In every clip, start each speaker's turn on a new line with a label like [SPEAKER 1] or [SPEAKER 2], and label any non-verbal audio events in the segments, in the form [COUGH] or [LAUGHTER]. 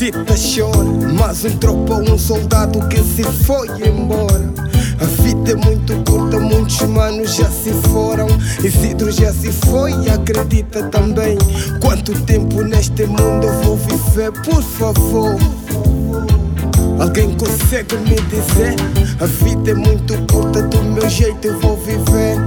[SPEAKER 1] cita chora, mas um tropa, um soldado que se foi embora. A vida é muito curta, muitos manos já se foram. Isidro já se foi, acredita também. Quanto tempo neste mundo eu vou viver, por favor? Alguém consegue me dizer? A vida é muito curta, do meu jeito eu vou viver.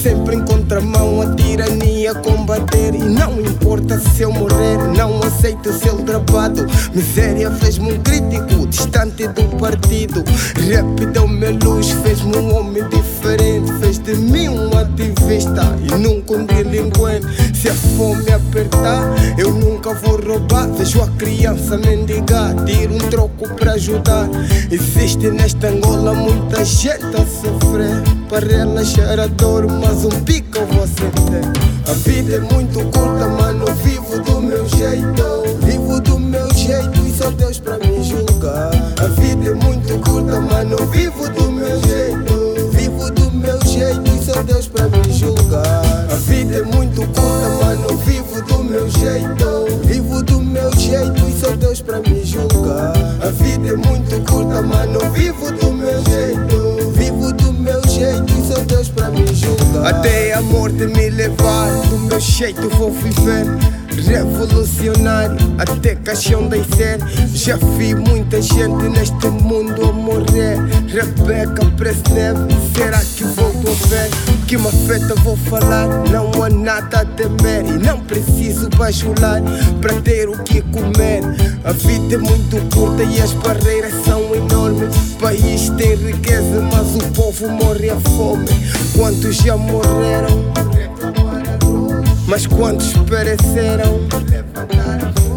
[SPEAKER 1] Sempre em contramão, a tirania combater. E não importa se eu morrer, não aceito ser drabado. Miséria fez-me um crítico, distante do partido. Rap deu-me luz, fez-me um homem diferente. Fez de mim um ativista e nunca um delinquente. Se a fome apertar, eu nunca vou roubar. Vejo a criança mendigar, tiro um troco pra ajudar. Existe nesta Angola muita gente a sofrer. Para relaxar a dor, mas um pico acender. A vida é muito curta, mano. Vivo do meu jeito. Vivo do meu jeito e só Deus pra me julgar. A vida é muito curta, mano. Vivo do meu jeito. Vivo do meu jeito e só Deus pra me julgar. A vida é muito curta, mano. Vivo do meu jeito. Vivo do meu jeito e só Deus pra me julgar. A vida é muito curta, mano. Vivo do meu jeito. Vivo do meu jeito e só Deus pra me julgar. Até a morte me levar, meu jeito vou viver. Revolucionário, até caixão de ser. Já vi muita gente neste mundo a morrer. Rebeca Presneve, será que volto a ver? Que uma feta vou falar, não há nada a temer. E não preciso bajular para ter o que comer. A vida é muito curta e as barreiras são enormes. O país tem riqueza, mas o povo morre à fome. Quantos já morreram? Mas quantos pereceram?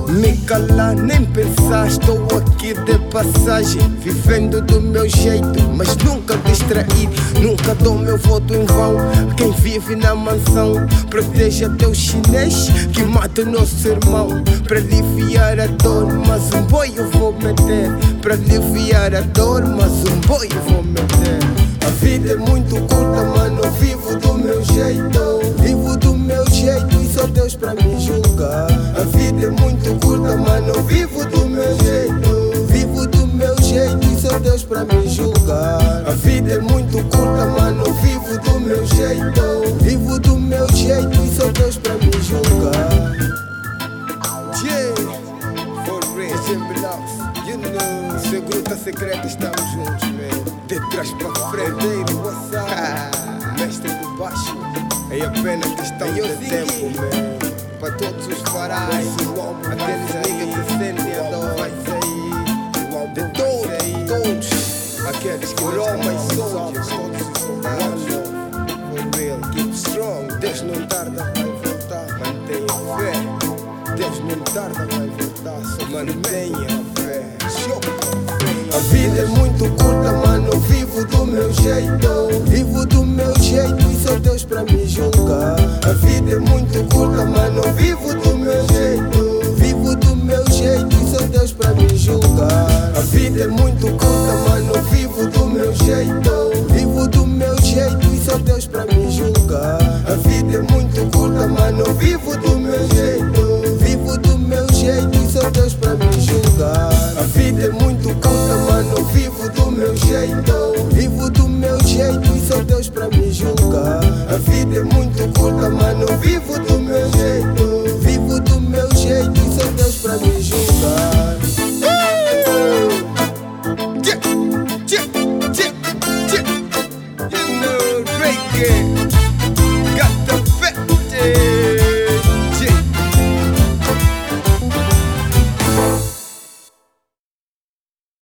[SPEAKER 1] Me calar, nem pensar, estou aqui de passagem, vivendo do meu jeito, mas nunca distraído, nunca dou meu voto em vão. Quem vive na mansão, proteja teu chinês que mata o nosso irmão. Para aliviar a dor, mas um boi eu vou meter. Para aliviar a dor, mas um boi eu vou meter. A vida é muito curta, mano, vivo do meu jeito. Vivo meu jeito e só Deus pra me julgar. A vida é muito curta, mano, vivo do meu jeito. Vivo do meu jeito e só Deus pra me julgar. A vida é muito curta, mano, vivo do meu jeito. Vivo do meu jeito e só Deus pra me julgar. Yeah, for real, Locks, you know. Segruta secreta, estamos juntos, man. De trás pra frente? [LAUGHS] Mestre do baixo, é apenas questão de tempo, man. Para todos os farais, aqueles niggas que sentem a dor, de todos, todos, aqueles que e soldiers, todos. os soldados. For real, keep strong, Deus não tarda, vai voltar, mantenha fé. Deus não tarda, vai voltar, só mantenha fé. A vida é muito curta, mano. Vivo do meu jeito. Vivo do meu jeito. e pra me julgar. A vida é muito curta, mano. Vivo do meu jeito. Vivo do meu jeito e só Deus pra me julgar. A vida é muito curta, mano. Vivo do meu jeito. Vivo do meu jeito e só Deus pra me julgar. A vida é muito curta, mano. Vivo do meu jeito. Vivo do meu jeito e só Deus pra me julgar. A vida é muito curta, mano. Vivo do meu jeito. Vivo do meu jeito e só Deus pra me julgar. A vida é muito curta, mano. Vivo do